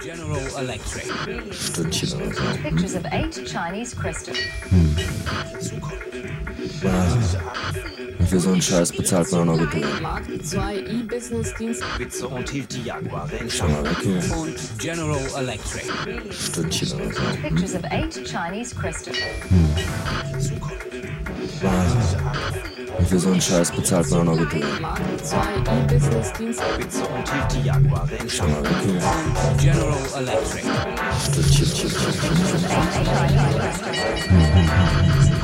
General Electric. Pictures of eight Chinese crystals. Hmm. Und für so einen Scheiß bezahlt man auch noch Gebühren. Schau mal weg hier. General Electric. Stündchen oder so. Hm. Wahnsinn. Und für so einen Scheiß bezahlt man auch noch Gebühren. Schau mal weg hier. General Electric. Stündchen. Hm. hm, hm, hm.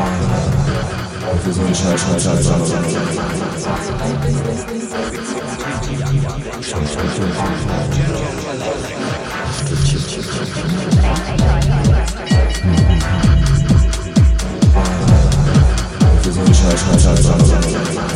Wir sind schnell, schnell, schnell, schnell, schnell, Wir sind schnell, schnell, schnell, schnell, schnell, schnell,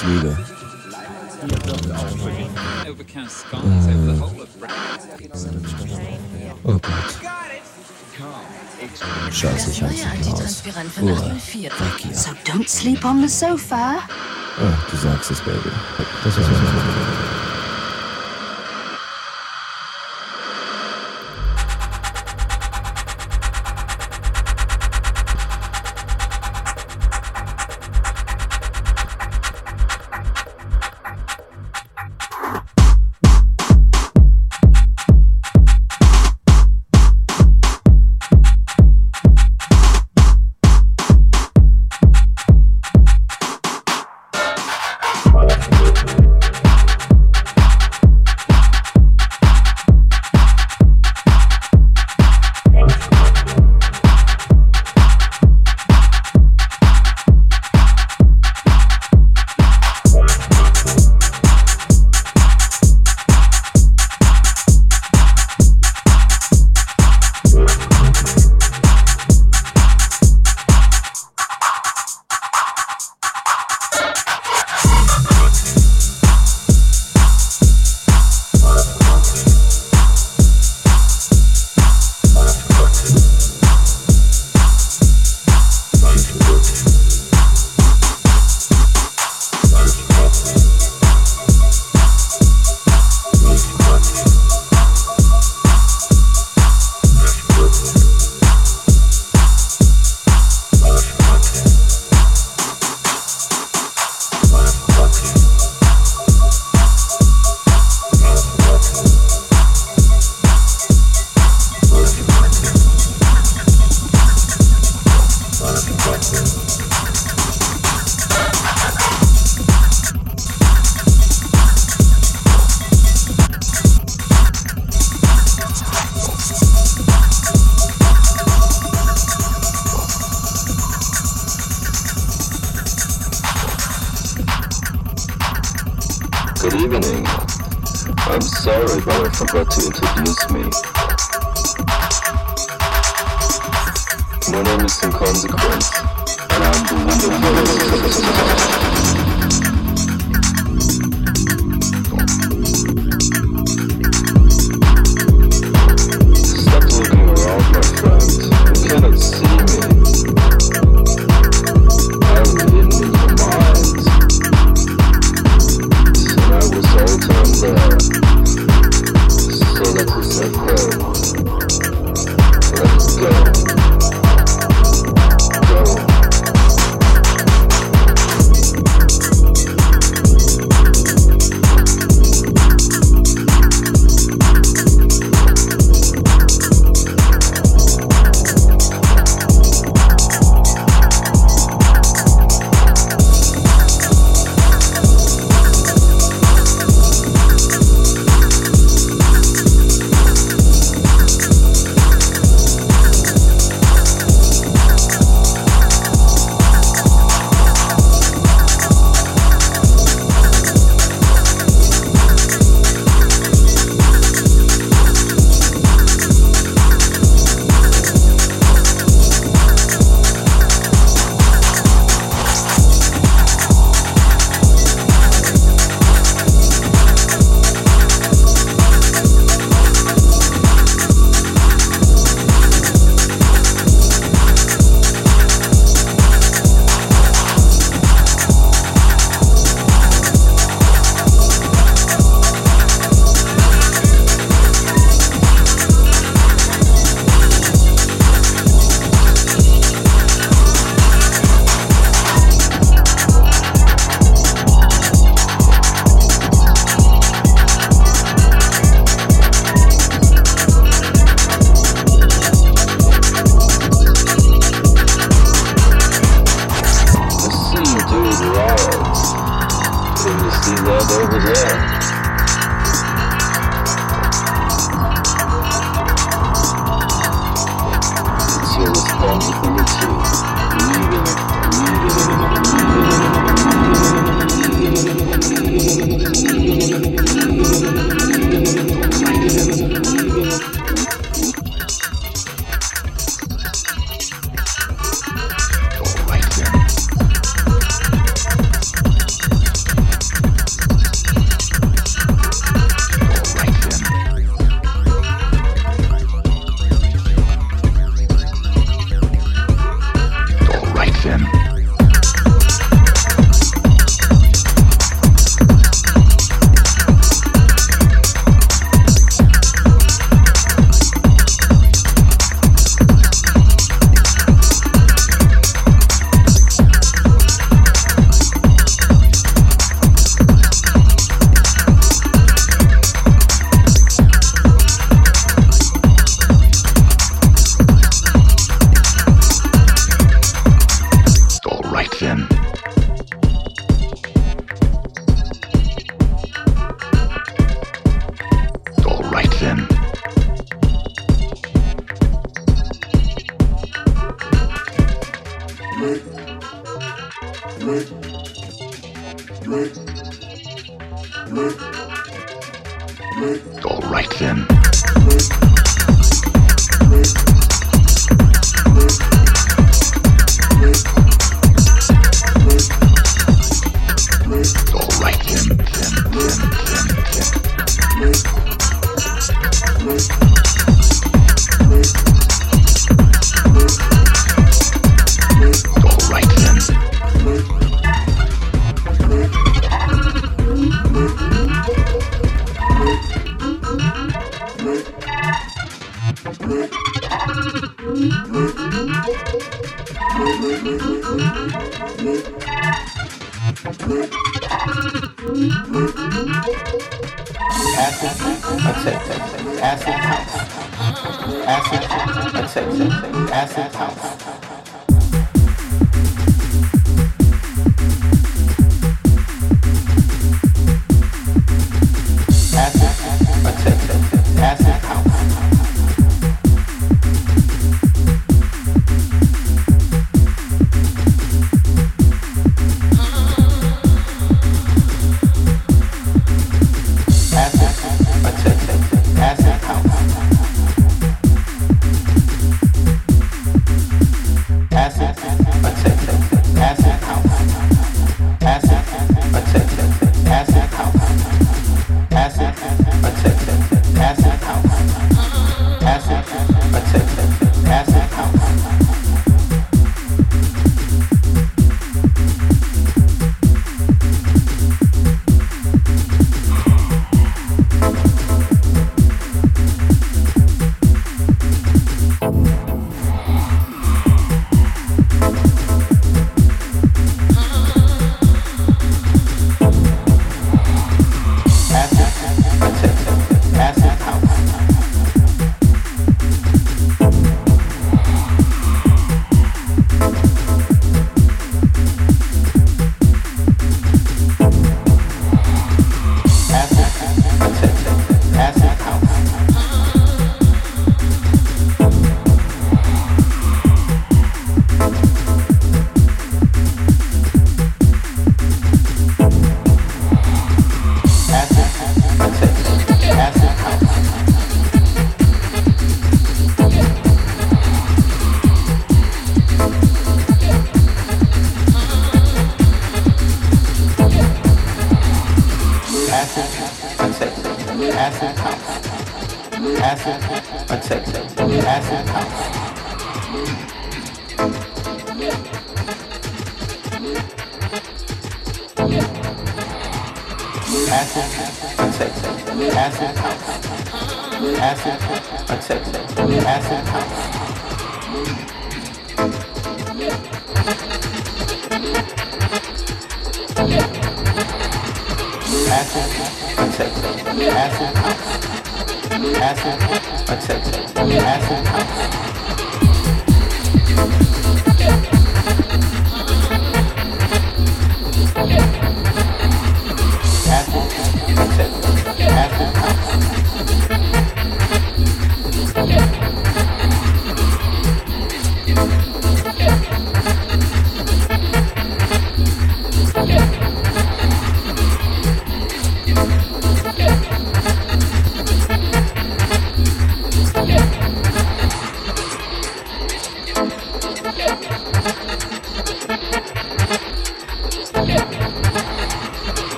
Flüge. Äh, oh Gott. Scheiße, ich hab's nicht raus. Oh, so don't sleep on the sofa. Oh, du sagst es, Baby. Das ist was ich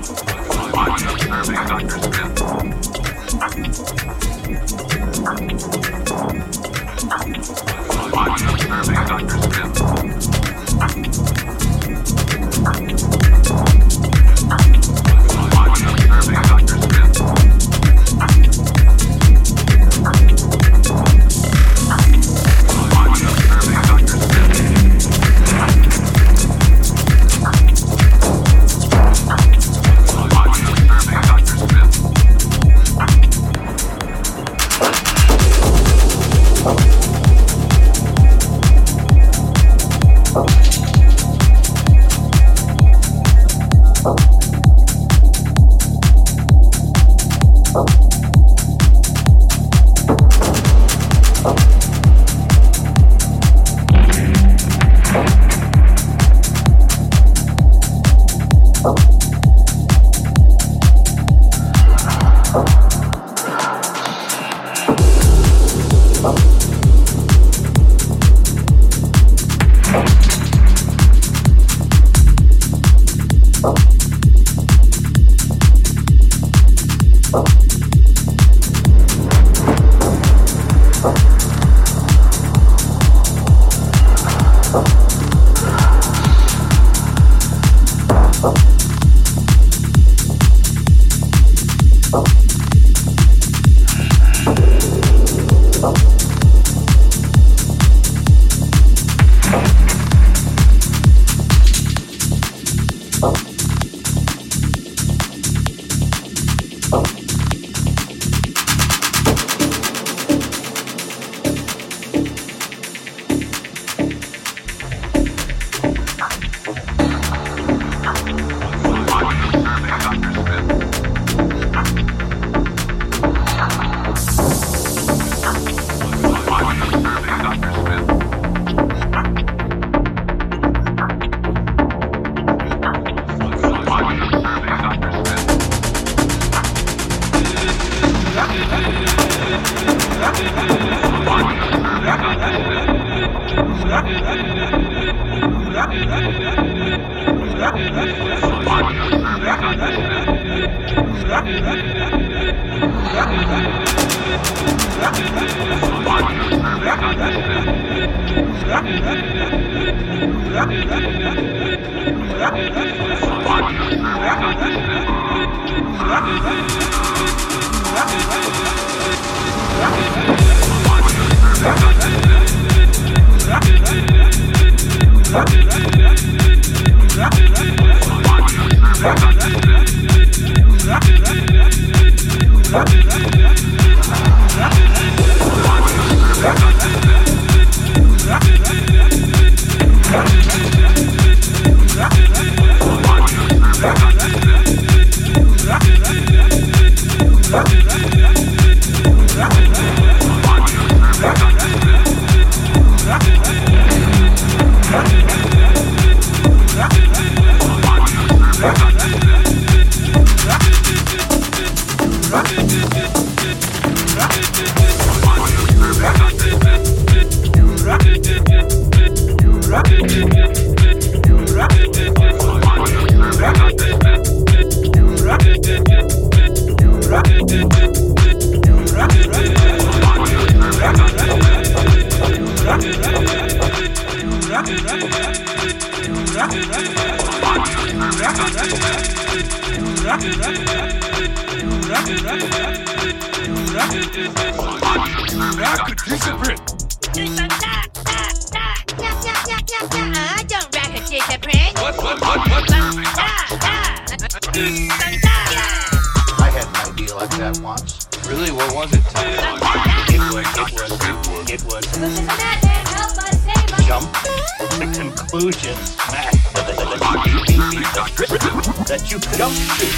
i On observing understrength. Thank Tchau.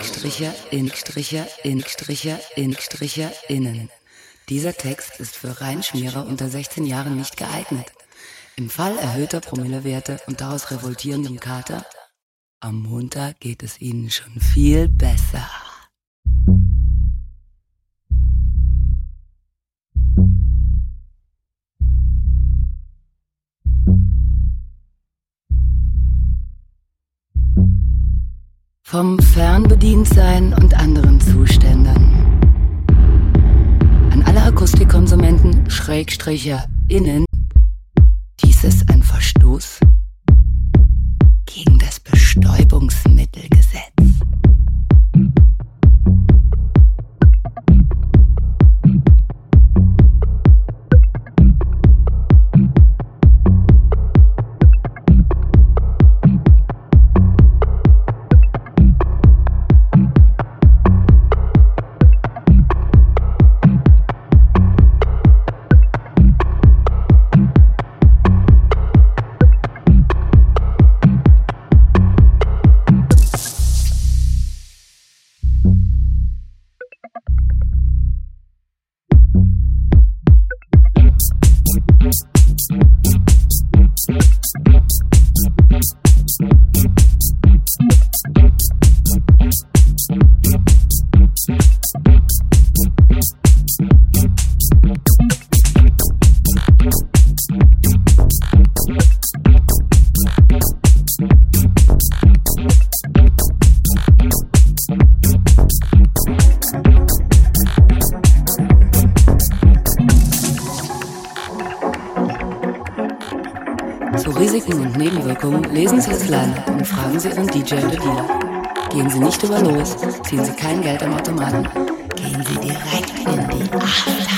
Inkstricher, Inkstricher, Inkstricher, Inkstricher, innen. Dieser Text ist für Reinschmierer unter 16 Jahren nicht geeignet. Im Fall erhöhter Promillewerte und daraus revoltierendem Kater, am Montag geht es Ihnen schon viel besser. Vom Fer Fernbedientsein und anderen Zuständen. An alle Akustikkonsumenten, Schrägstricher, innen, dies ist ein Verstoß gegen das Bestäubungsmittelgesetz. Risiken und Nebenwirkungen lesen Sie das Line und fragen Sie Ihren DJ oder Dealer. Gehen Sie nicht über los, ziehen Sie kein Geld am Automaten. Gehen Sie direkt in die After